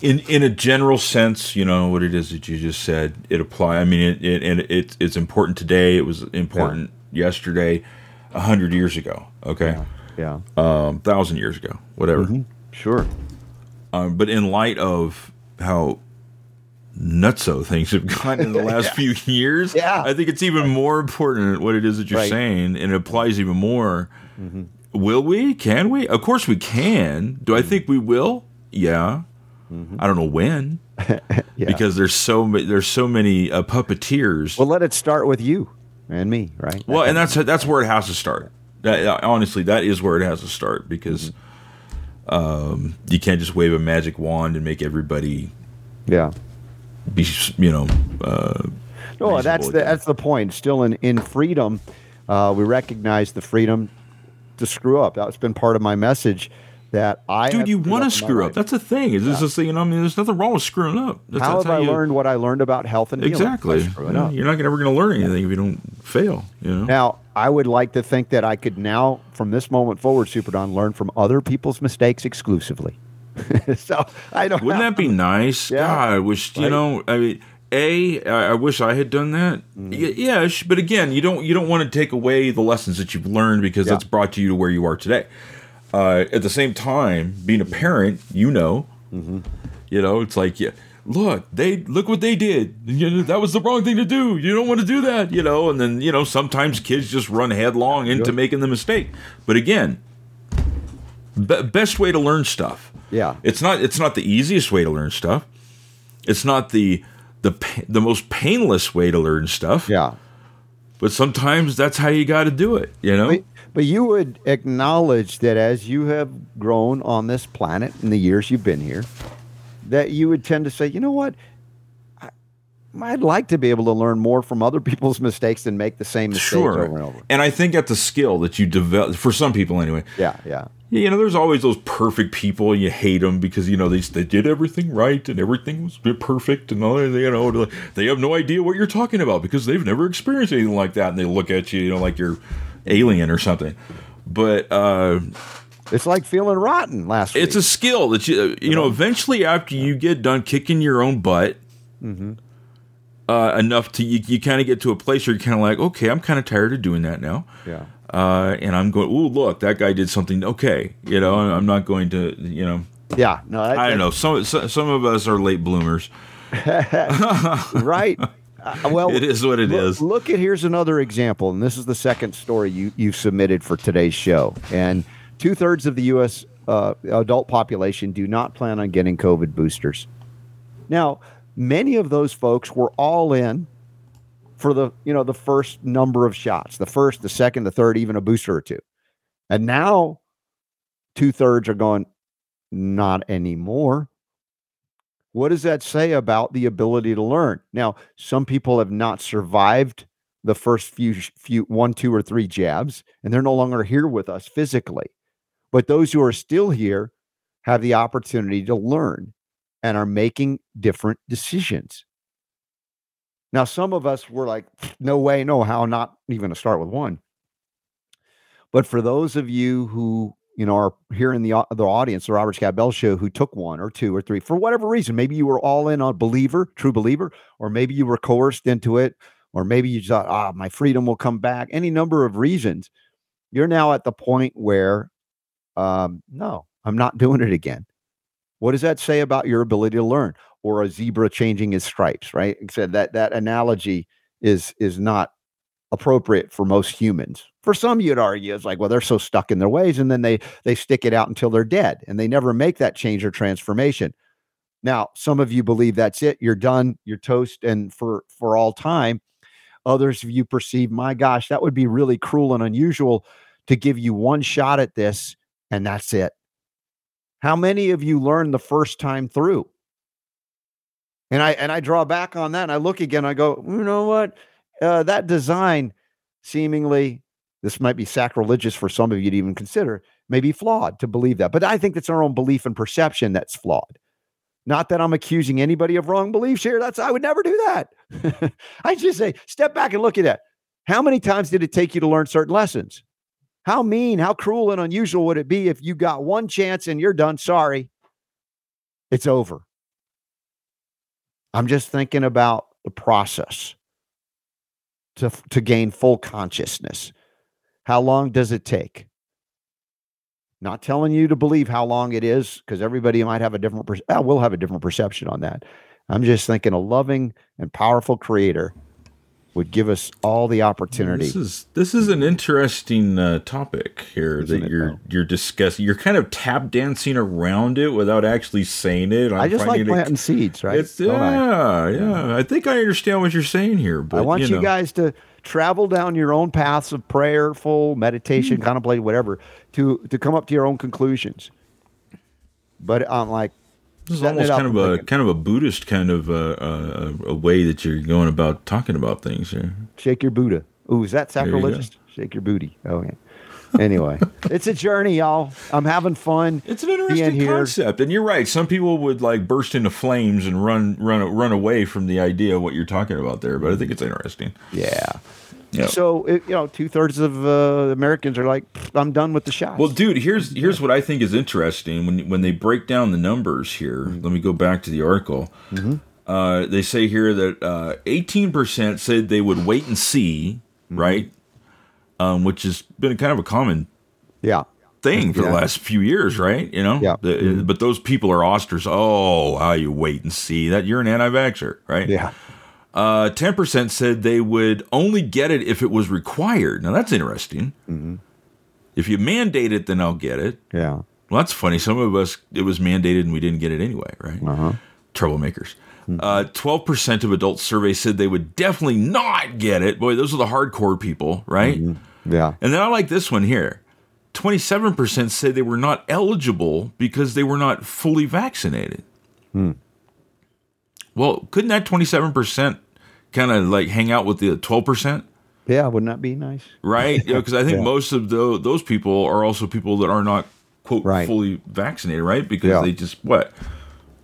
in in a general sense, you know what it is that you just said. It apply. I mean, it, it and it, it's important today. It was important yesterday, a hundred years ago. Okay, Yeah. um, thousand years ago, whatever. Sure. Um, but in light of how nutso things have gone in the last few years, Yeah. I think it's even more important what it is that you're Right. saying, and it applies even more. Will we? Can we? Of course we can. Do I think we will? Yeah. I don't know when Yeah. because there's so ma- there's so many uh, puppeteers. well, let it start with you and me, right? Well, and that's that's where it has to start. That, honestly, that is where it has to start because um, you can't just wave a magic wand and make everybody yeah. be, you know, uh, No, that's reasonable the that's the point. Still in in freedom, uh, we recognize the freedom to screw up. That's been part of my message. That I dude, you want to up in my screw up. That's the thing. Is this a thing? You know, I mean, there's nothing wrong with screwing up. That's, how that's have I you- learned what I learned about health and? Exactly. You're not ever going to learn anything if you don't fail. You know. Now, I would like to think that I could now, from this moment forward, Super Don, learn from other people's mistakes exclusively. so I don't. Wouldn't that be nice? Yeah. God, I wish you Right? know. I mean, a, I I wish I had done that. Y- Yeah, but again, you don't you don't want to take away the lessons that you've learned because Yeah. that's brought you to where you are today. Uh, at the same time, being a parent, you know, Mm-hmm. you know, it's like, yeah, look, they look what they did. You know, that was the wrong thing to do. You don't want to do that, you know. And then you know, sometimes kids just run headlong into Sure. making the mistake. But again, be- best way to learn stuff. Yeah. It's not it's not the easiest way to learn stuff. It's not the the the most painless way to learn stuff. Yeah. But sometimes that's how you got to do it, you know? But, but you would acknowledge that as you have grown on this planet in the years you've been here, that you would tend to say, you know what? I'd like to be able to learn more from other people's mistakes than make the same mistakes Sure. over and over. And I think that's a skill that you develop for some people anyway. Yeah, yeah. You know, there's always those perfect people, and you hate them because you know they they did everything right and everything was perfect, and all you know they have no idea what you're talking about because they've never experienced anything like that, and they look at you, you know, like you're alien or something. But uh, It's like feeling rotten last week. it's a skill that you you know eventually after you get done kicking your own butt uh, enough to you, you kind of get to a place where you're kind of like okay i'm kind of tired of doing that now yeah. uh, and i'm going oh look that guy did something okay you know I'm- not going to you know Yeah. No, that- i don't know some some some of us are late bloomers right. Uh, well, it is what it look, is Look at here's another example, and this is the second story you you submitted for today's show. And two thirds of the U.S. Uh, adult population do not plan on getting COVID boosters. Now, many of those folks were all in for the you know the first number of shots, the first, the second, the third, even a booster or two, and now two thirds are going not anymore. What does that say about the ability to learn? Now, some people have not survived the first few few one, two, or three jabs, and they're no longer here with us physically. But those who are still here have the opportunity to learn and are making different decisions. Now, some of us were like, no way, no how, not even to start with one. But for those of you who you know are here in the the audience, the Robert Scott Bell Show, who took one or two or three for whatever reason, maybe you were all in on believer, true believer, or maybe you were coerced into it, or maybe you thought, ah, my freedom will come back. Any number of reasons. You're now at the point where, um, no, I'm not doing it again. What does that say about your ability to learn? Or a zebra changing his stripes, right? Said that that analogy is is not appropriate for most humans. For some, you'd argue it's like, well, they're so stuck in their ways, and then they they stick it out until they're dead, and they never make that change or transformation. Now, some of you believe that's it. You're done. You're toast, and for for all time. Others of you perceive, my gosh, that would be really cruel and unusual to give you one shot at this, and that's it. How many of you learned the first time through? And I and I draw back on that, and I look again. I go, you know what? Uh, that design, seemingly, this might be sacrilegious for some of you to even consider, may be flawed to believe that. But I think it's our own belief and perception that's flawed. Not that I'm accusing anybody of wrong beliefs here. That's I would never do that. I just say, step back and look at that. How many times did it take you to learn certain lessons? How mean, how cruel and unusual would it be if you got one chance and you're done? Sorry, it's over. I'm just thinking about the process to, to gain full consciousness. How long does it take? Not telling you to believe how long it is, because everybody might have a different, per- uh, will have a different perception on that. I'm just thinking a loving and powerful creator would give us all the opportunity. This is this is an interesting uh, topic here Isn't that you're you're discussing. You're kind of tap dancing around it without actually saying it. I'm I just like finding it- planting seeds, right? It's Don't I? yeah, yeah. I think I understand what you're saying here, but I want you, know. guys to travel down your own paths of prayerful meditation, Hmm. contemplate, whatever, to to come up to your own conclusions. But I'm like, This is almost kind of a thinking, kind of a Buddhist kind of uh, uh, a way that you're going about talking about things here. shake your Buddha. Ooh, is that you sacrilegious? Shake your booty. Oh yeah. Anyway, it's a journey, y'all. I'm having fun. It's an interesting concept, and you're right. Some people would like burst into flames and run run run away from the idea of what you're talking about there. But I think it's interesting. Yeah. Yeah. So it, you know, two thirds of uh, Americans are like, I'm done with the shots. Well, dude, here's here's what I think is interesting when when they break down the numbers here. Mm-hmm. Let me go back to the article. Uh, they say here that eighteen percent said they would wait and see, Mm-hmm. right? Um, which has been kind of a common yeah. thing for the last few years, right? You know, Yeah. Mm-hmm. The- But those people are ostracized. Oh, how you wait and see that you're an anti-vaxxer, right? Yeah. Uh, Ten percent said they would only get it if it was required. Now that's interesting. Mm-hmm. If you mandate it, then I'll get it. Yeah. Well, that's funny. Some of us, it was mandated and we didn't get it anyway, right? Uh-huh. Troublemakers. Hmm. Uh, 12% of adults surveyed said they would definitely not get it. Boy, those are the hardcore people, right? Yeah. And then I like this one here 27% said they were not eligible because they were not fully vaccinated. Hmm. Well, couldn't that 27% kind of like hang out with the 12%? Yeah. Wouldn't that be nice? right? Because I think Yeah. most of tho- those people are also people that are not quote Right. fully vaccinated, right? Because Yeah. Mm-hmm. they just what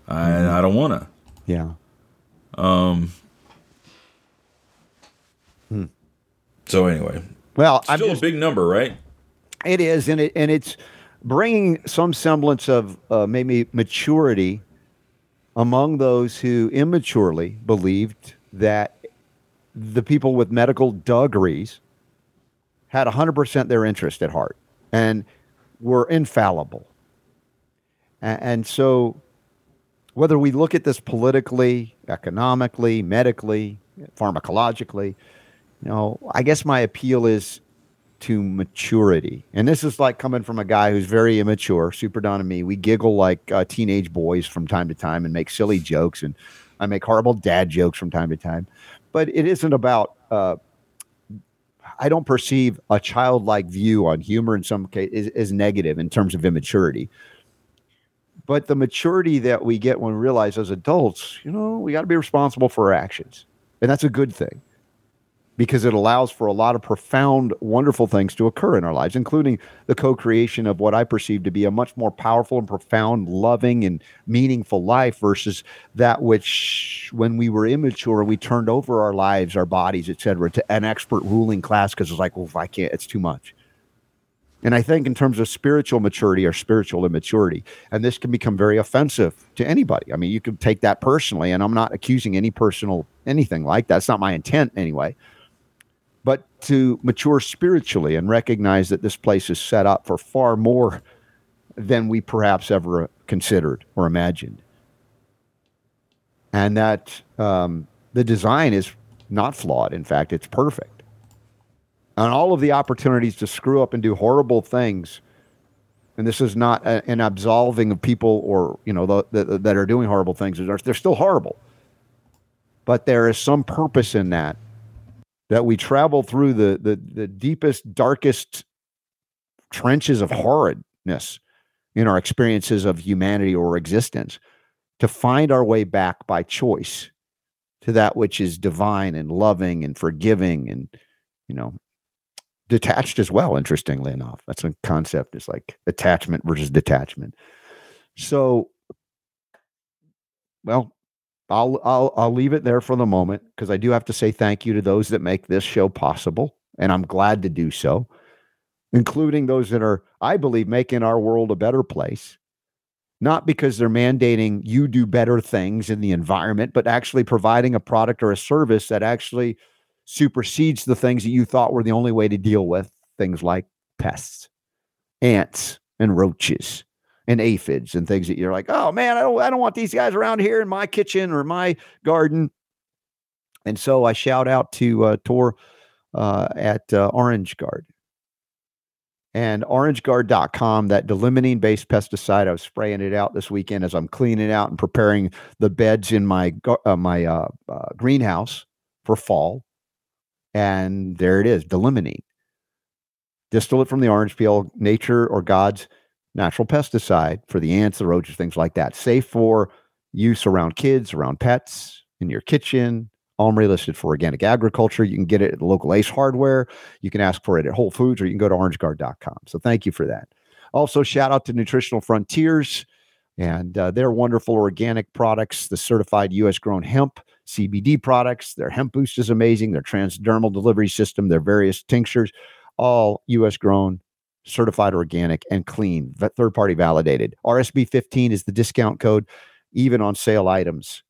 I, I don't want to. Yeah. Um. So anyway, Well, I'm still just, a big number, right? It is, and it and it's bringing some semblance of uh, maybe maturity among those who immaturely believed that the people with medical degrees had 100% their interest at heart and were infallible. And so, whether we look at this politically, economically, medically, pharmacologically, you know, I guess my appeal is to maturity. And this is like coming from a guy who's very immature, super Don and me. We giggle like uh, teenage boys from time to time and make silly jokes. And I make horrible dad jokes from time to time. But it isn't about, uh, I don't perceive a childlike view on humor in some case is negative in terms of immaturity. But the maturity that we get when we realize as adults, you know, we got to be responsible for our actions. And that's a good thing because it allows for a lot of profound, wonderful things to occur in our lives, including the co creation of what I perceive to be a much more powerful and profound, loving, and meaningful life versus that which, when we were immature, we turned over our lives, our bodies, et cetera, to an expert ruling class because it's like, well, I can't, it's too much. And I think in terms of spiritual maturity or spiritual immaturity, and this can become very offensive to anybody. I mean, you can take that personally, and I'm not accusing any personal anything like that. It's not my intent anyway. But to mature spiritually and recognize that this place is set up for far more than we perhaps ever considered or imagined. And that um, the design is not flawed. In fact, it's perfect and all of the opportunities to screw up and do horrible things and this is not a, an absolving of people or you know the, the, that are doing horrible things. They're, they're still horrible, but there is some purpose in that. That we travel through the the, the deepest, darkest trenches of horridness in our experiences of humanity or existence to find our way back by choice to that which is divine and loving and forgiving and you know detached as well interestingly enough. That's a concept. Is like attachment versus detachment. So well i'll i'll i'll leave it there for the moment because i do have to say thank you to those that make this show possible and i'm glad to do so including those that are i believe making our world a better place. Not because they're mandating you do better things in the environment, but actually providing a product or a service that actually supersedes the things that you thought were the only way to deal with things like pests, ants, and roaches and aphids and things that you're like, oh man, I don't, I don't want these guys around here in my kitchen or my garden. And so I shout out to uh, Tor uh, at uh, Orange Guard. And orangeguard.com that d-limonene based pesticide i was spraying it out this weekend as i'm cleaning out and preparing the beds in my uh, my uh, uh, greenhouse for fall. And there it is d-limonene distillate from the orange peel nature or god's natural pesticide for the ants the roaches things like that safe for use around kids around pets in your kitchen OMRI listed for organic agriculture. You can get it at local Ace Hardware. You can ask for it at Whole Foods or you can go to orangeguard.com. So thank you for that. Also, shout out to Nutritional Frontiers and uh, their wonderful organic products, the certified US grown hemp CBD products. Their hemp boost is amazing. Their transdermal delivery system, their various tinctures, all US grown, certified organic, and clean, third party validated. RSB 15 is the discount code, even on sale items.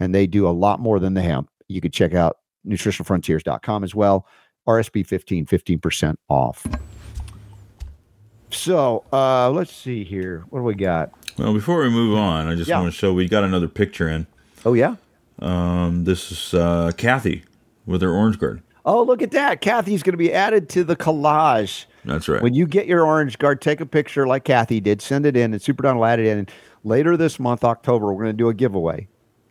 And they do a lot more than the hemp you could check out nutritionfrontiers.com as well. RSB 15, 15% off. So uh, let's see here. What do we got? Well, before we move on, I just Yeah. want to show we got another picture in. Oh, yeah. Um, this is uh, Kathy with her orange guard. Oh, look at that. Kathy's going to be added to the collage. That's right. When you get your orange guard, take a picture like Kathy did, send it in, and Super Don will add it in. And later this month, October, we're going to do a giveaway.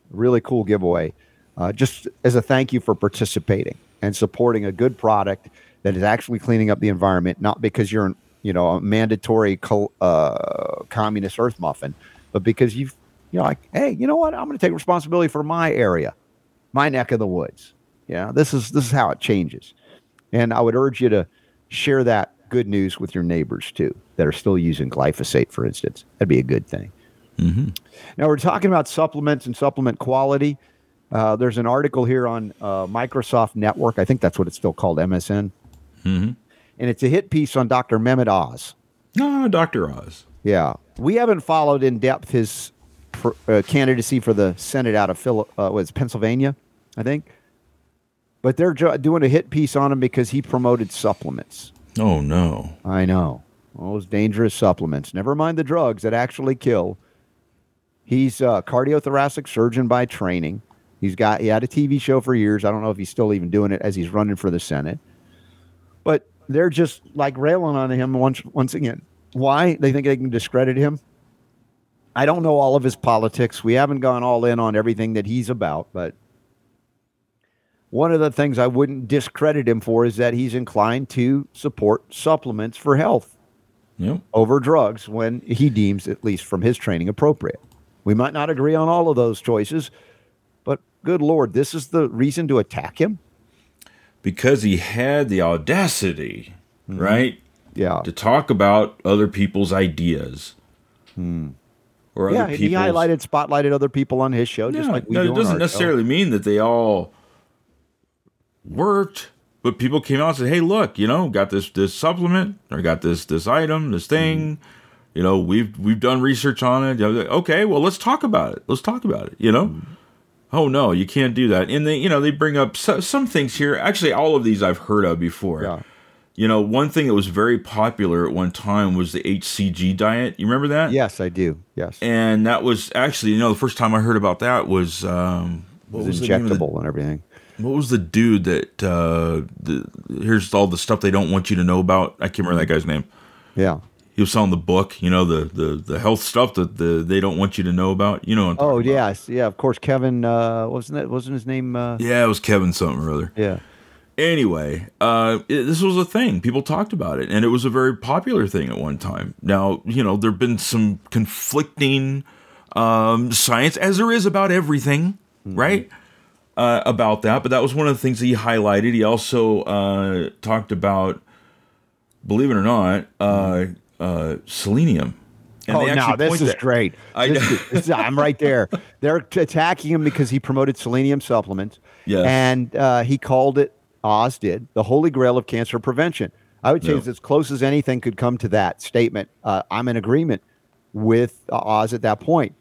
Really cool giveaway. Uh, just as a thank you for participating and supporting a good product that is actually cleaning up the environment, not because you're, you know, a mandatory co- uh, communist earth muffin, but because you've, you know, like, hey, you know what? I'm going to take responsibility for my area, my neck of the woods. Yeah, this is this is how it changes. And I would urge you to share that good news with your neighbors too that are still using glyphosate, for instance. That'd be a good thing. Now we're talking about supplements and supplement quality. Uh, there's an article here on uh, Microsoft Network. I think that's what it's still called, MSN. And it's a hit piece on Dr. Mehmet Oz. Ah, Dr. Oz. Yeah, we haven't followed in depth his pr- uh, candidacy for the Senate out of Phil- uh, was Pennsylvania, I think. But they're jo- doing a hit piece on him because he promoted supplements. Oh, no. I know All those dangerous supplements. Never mind the drugs that actually kill. He's a cardiothoracic surgeon by training. He's got he had a TV show for years. I don't know if he's still even doing it as he's running for the Senate. But they're just like railing on him once once again. Why? They think they can discredit him. I don't know all of his politics. We haven't gone all in on everything that he's about, but one of the things I wouldn't discredit him for is that he's inclined to support supplements for health Yep. over drugs when he deems, at least from his training, appropriate. We might not agree on all of those choices, but good Lord, this is the reason to attack him? Because he had the audacity, Mm-hmm. right, Yeah. to talk about other people's ideas. Or Hmm. Yeah, he highlighted, spotlighted other people on his show, just Yeah, like we no, do it doesn't necessarily mean that they all worked, but people came out and said, "Hey, look, you know, got this this supplement or got this this item, this thing. You know, we've we've done research on it. You know, Okay, well, let's talk about it. Let's talk about it. You know." Oh no, you can't do that. And they, you know, they bring up so, some things here. Actually, all of these I've heard of before. Yeah. You know, one thing that was very popular at one time was the HCG diet. You remember that? Yes, I do. Yes. And that was actually, you know, the first time I heard about that was um, what It's was the the- injectable and everything. What was the dude that uh, the here's all the stuff they don't want you to know about? I can't remember that guy's name. Yeah. he was selling the book, you know, the the the health stuff that the they don't want you to know about. You know. Oh yes, yeah. Of course, Kevin uh, wasn't that wasn't his name? Uh, Yeah, it was Kevin something or other. yeah. Anyway, uh, it, this was a thing. People talked about it, and it was a very popular thing at one time. Now, you know, there have been some conflicting um, science, as there is about everything, right? Uh, about that, but that was one of the things that he highlighted. He also uh, talked about, believe it or not, uh, uh, selenium. And oh, they no, this is that- great. I this, I'm right there. They're attacking him because he promoted selenium supplements. Yes. And uh, he called it, Oz did, the holy grail of cancer prevention. I would say it's as close as anything could come to that statement. Uh, I'm in agreement with Oz at that point.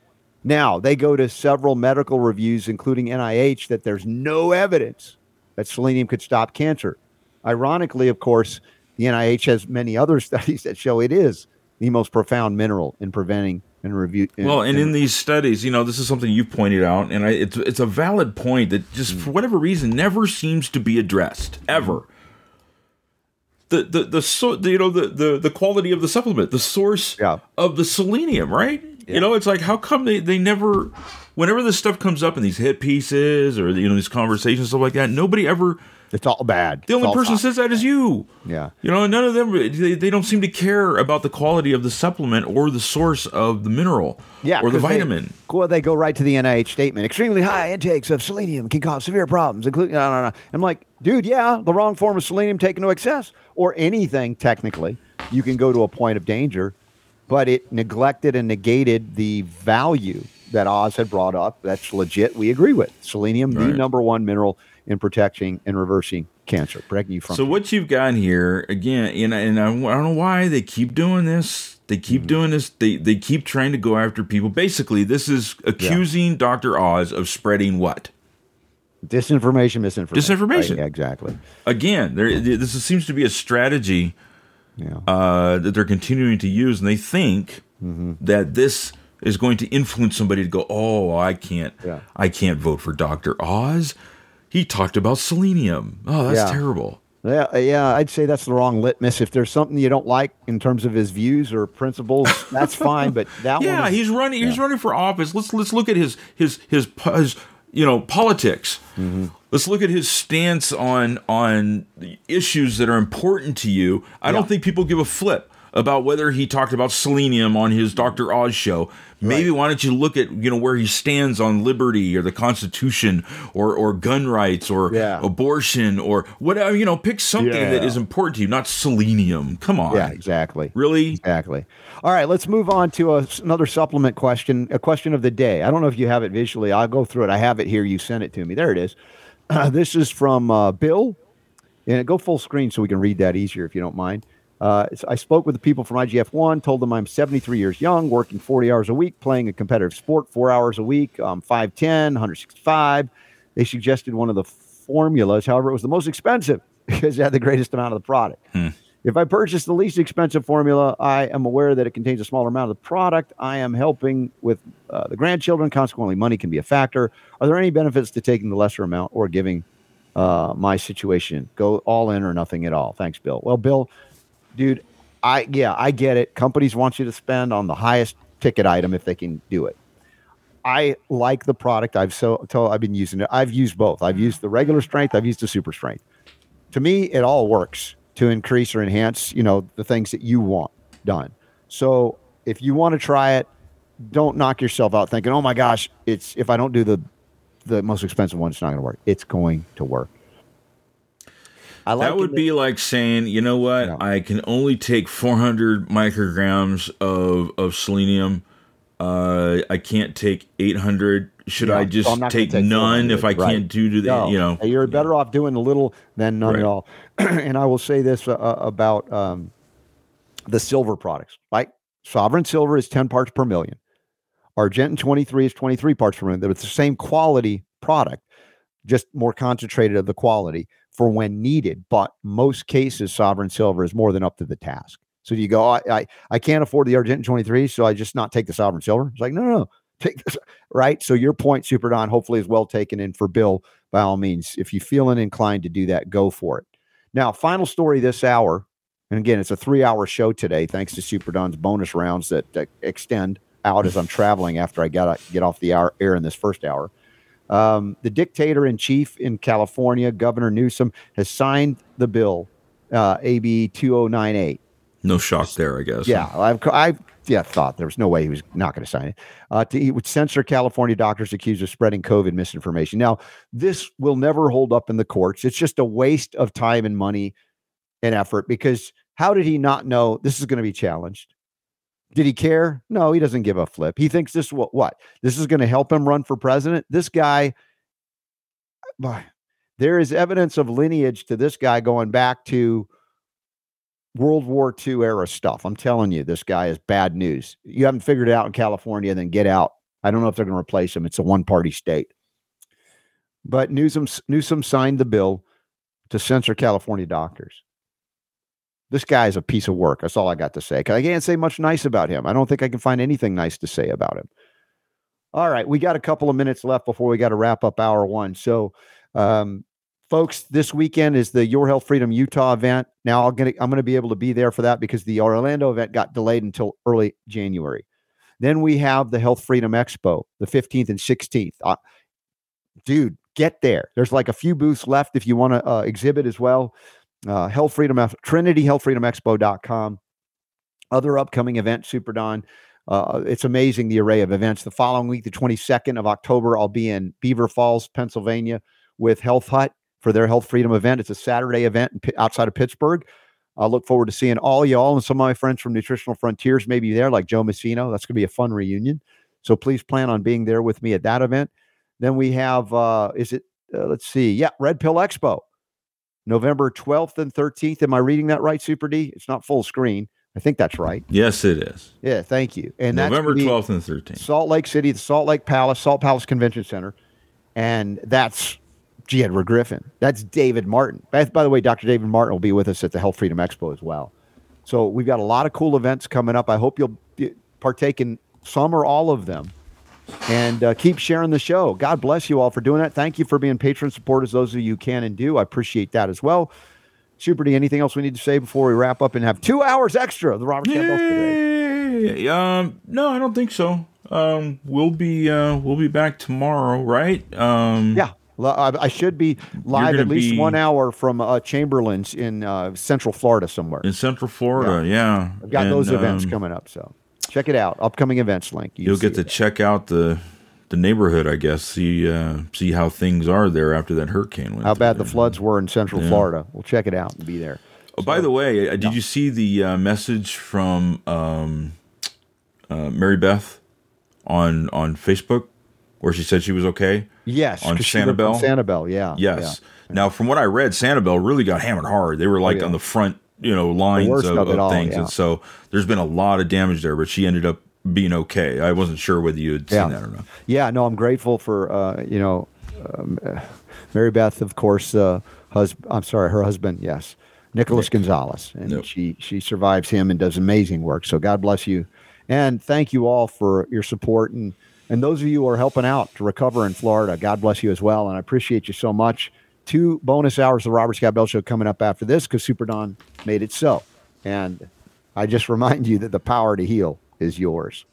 Now, they go to several medical reviews, including NIH, that there's no evidence that selenium could stop cancer. Ironically, of course, the NIH has many other studies that show it is the most profound mineral in preventing and review. Well, and in these studies, you know, this is something you've pointed out, and I, it's it's a valid point that just Mm. for whatever reason never seems to be addressed ever. The the the, so, the you know the, the the quality of the supplement, the source Yeah. of the selenium, right? You know, it's like how come they they never, whenever this stuff comes up in these hit pieces or you know these conversations stuff like that, nobody ever. it's all bad. The only person says that is you. Yeah. You know, none of them, they, they don't seem to care about the quality of the supplement or the source of the mineral Yeah, or the 'cause they- vitamin. well, they go right to the NIH statement. Extremely high intakes of selenium can cause severe problems, including. No, no, no. I'm like, dude, yeah, the wrong form of selenium taken to excess or anything technically, you can go to a point of danger, but it neglected and negated the value that Oz had brought up. That's legit. We agree with selenium, the number one mineral in protecting and reversing cancer, protecting you from. So what you've got here again, and, I- and I, I don't know why they keep doing this. They keep Mm-hmm. doing this. They they keep trying to go after people. Basically, this is accusing Doctor Oz of spreading what? disinformation, misinformation. Disinformation. Right, exactly. Again, there this seems to be a strategy Yeah. uh, that they're continuing to use, and they think Mm-hmm. that this is going to influence somebody to go, "Oh, I can't, Yeah. I can't vote for Doctor Oz." He talked about selenium. Oh, that's Yeah. terrible. Yeah, uh, yeah, I'd say that's the wrong litmus. If there's something you don't like in terms of his views or principles, that's fine. But that Yeah, one, is- he's running. He's running for office. Let's let's look at his his his, his you know politics. Mm-hmm. Let's look at his stance on on the issues that are important to you. I Yeah. don't think people give a flip about whether he talked about selenium on his Dr. Oz show. Maybe why don't you look at you know where he stands on liberty or the Constitution or or gun rights or Yeah. abortion or whatever. You know, pick something that Yeah. is important to you, not selenium. Come on, yeah, exactly, really? exactly. All right, let's move on to a, another supplement question. A question of the day. I don't know if you have it visually. I'll go through it. I have it here. You sent it to me. There it is. this is from uh, Bill. And go full screen so we can read that easier if you don't mind. Uh, I spoke with the people from IGF1, told them I'm 73 years young, working 40 hours a week, playing a competitive sport four hours a week. I'm 5'10, 165. They suggested one of the formulas. However, it was the most expensive because it had the greatest amount of the product. If I purchase the least expensive formula, I am aware that it contains a smaller amount of the product. I am helping with uh, the grandchildren. Consequently, money can be a factor. Are there any benefits to taking the lesser amount or giving uh, my situation? Go all in or nothing at all. Thanks, Bill. Well, Bill, dude, I yeah, I get it. Companies want you to spend on the highest ticket item if they can do it. I like the product. I've so told I've been using it. I've used both. I've used the regular strength. I've used the super strength. To me, it all works to increase or enhance, you know, the things that you want done. So if you want to try it, don't knock yourself out thinking, "Oh my gosh, it's if I don't do the the most expensive one, it's not going to work." It's going to work. I like that would be like saying, you know what? Yeah. I can only take 400 micrograms of of selenium. Uh, I can't take 800. Should Yeah, I just gonna take, take none if I right. can't do that? No, You know, you're better off doing a little than none Right. at all. and I will say this uh, about um, the silver products. Right, Sovereign Silver is 10 parts per million. Argentyn 23 is 23 parts per million. It's the same quality product, just more concentrated of the quality for when needed. But most cases, Sovereign Silver is more than up to the task. So you go, I, I, I can't afford the Argentyn 23, so I just not take the Sovereign Silver? It's like, no, no, no. Take this, right? So your point, Super Don, hopefully is well taken. And for Bill, by all means, if you're feeling inclined to do that, go for it. Now, final story this hour. And again, it's a three hour show today, thanks to Super Don's bonus rounds that, that extend out as I'm traveling after I got to get off the hour, air in this first hour. Um, the dictator in chief in California, Governor Newsom, has signed the bill, uh, AB 2098. No shock there, I guess. Yeah, I've, I've yeah, thought there was no way he was not going to sign it. Uh, to, he would censor California doctors accused of spreading COVID misinformation. Now, this will never hold up in the courts. It's just a waste of time and money and effort because how did he not know this is going to be challenged? Did he care? No, he doesn't give a flip. He thinks this what what this is going to help him run for president. This guy, boy, there is evidence of lineage to this guy going back to World War II era stuff. I'm telling you, this guy is bad news. You haven't figured it out in California, then get out. I don't know if they're going to replace him. It's a one party state. But Newsom, Newsom signed the bill to censor California doctors. This guy is a piece of work. That's all I got to say. I can't say much nice about him. I don't think I can find anything nice to say about him. All right, we got a couple of minutes left before we got to wrap up hour one. So, um, folks, this weekend is the Your Health Freedom Utah event. Now I'm gonna I'm gonna be able to be there for that because the Orlando event got delayed until early January. Then we have the Health Freedom Expo, the 15th and 16th. Uh, dude, get there. There's like a few booths left if you want to uh, exhibit as well. Uh, Health Freedom Trinity Health Freedom Expo.com. Other upcoming events, Super Don. Uh, it's amazing the array of events. The following week, the 22nd of October, I'll be in Beaver Falls, Pennsylvania with Health Hut for their Health Freedom event. It's a Saturday event outside of Pittsburgh. I look forward to seeing all y'all and some of my friends from Nutritional Frontiers maybe there, like Joe Messino. That's going to be a fun reunion. So please plan on being there with me at that event. Then we have, uh, is it, uh, let's see, yeah, Red Pill Expo, November 12th and 13th. Am I reading that right, Super D? It's not full screen. I think that's right. Yes, it is. Yeah, thank you. And November 12th and 13th. Salt Lake City, the Salt Lake Palace, Salt Palace Convention Center. And that's G. Edward Griffin. That's David Martin. By, by the way, Dr. David Martin will be with us at the Health Freedom Expo as well. So we've got a lot of cool events coming up. I hope you'll partake in some or all of them and uh, keep sharing the show. God bless you all for doing that. Thank you for being patron supporters, those of you can and do. I appreciate that as well. Super D, anything else we need to say before we wrap up and have two hours extra of the Robert Campbell today? Um, no, I don't think so. Um, we'll be uh, we'll be back tomorrow, right? Um, yeah, I should be live at least one hour from uh, Chamberlin's in uh, Central Florida somewhere. In Central Florida, yeah. yeah. I've got and, those events um, coming up, so check it out. Upcoming events link. You will get to check out the the neighborhood, I guess. See uh, see how things are there after that hurricane went. How bad the floods were in Central yeah. Florida. We'll check it out and be there. Oh, so, by the way, uh, did you see the uh, message from um, uh, Mary Beth on on Facebook? where she said she was okay. Yes, on Sanibel. Sanibel, yeah. Yes. Yeah. Now, from what I read, Sanibel really got hammered hard. They were like oh, yeah. on the front, you know, lines of, of, of all, things, yeah. and so there's been a lot of damage there. But she ended up being okay. I wasn't sure whether you had seen that or not. Yeah, no, I'm grateful for uh, you know, um, uh, Mary Beth, of course. Uh, husband, I'm sorry, her husband. Yes, Nicholas Nick. Gonzalez, and nope. she she survives him and does amazing work. So God bless you, and thank you all for your support and and those of you who are helping out to recover in Florida, God bless you as well. And I appreciate you so much. Two bonus hours of the Robert Scott Bell Show coming up after this because Super Don made it so. And I just remind you that the power to heal is yours.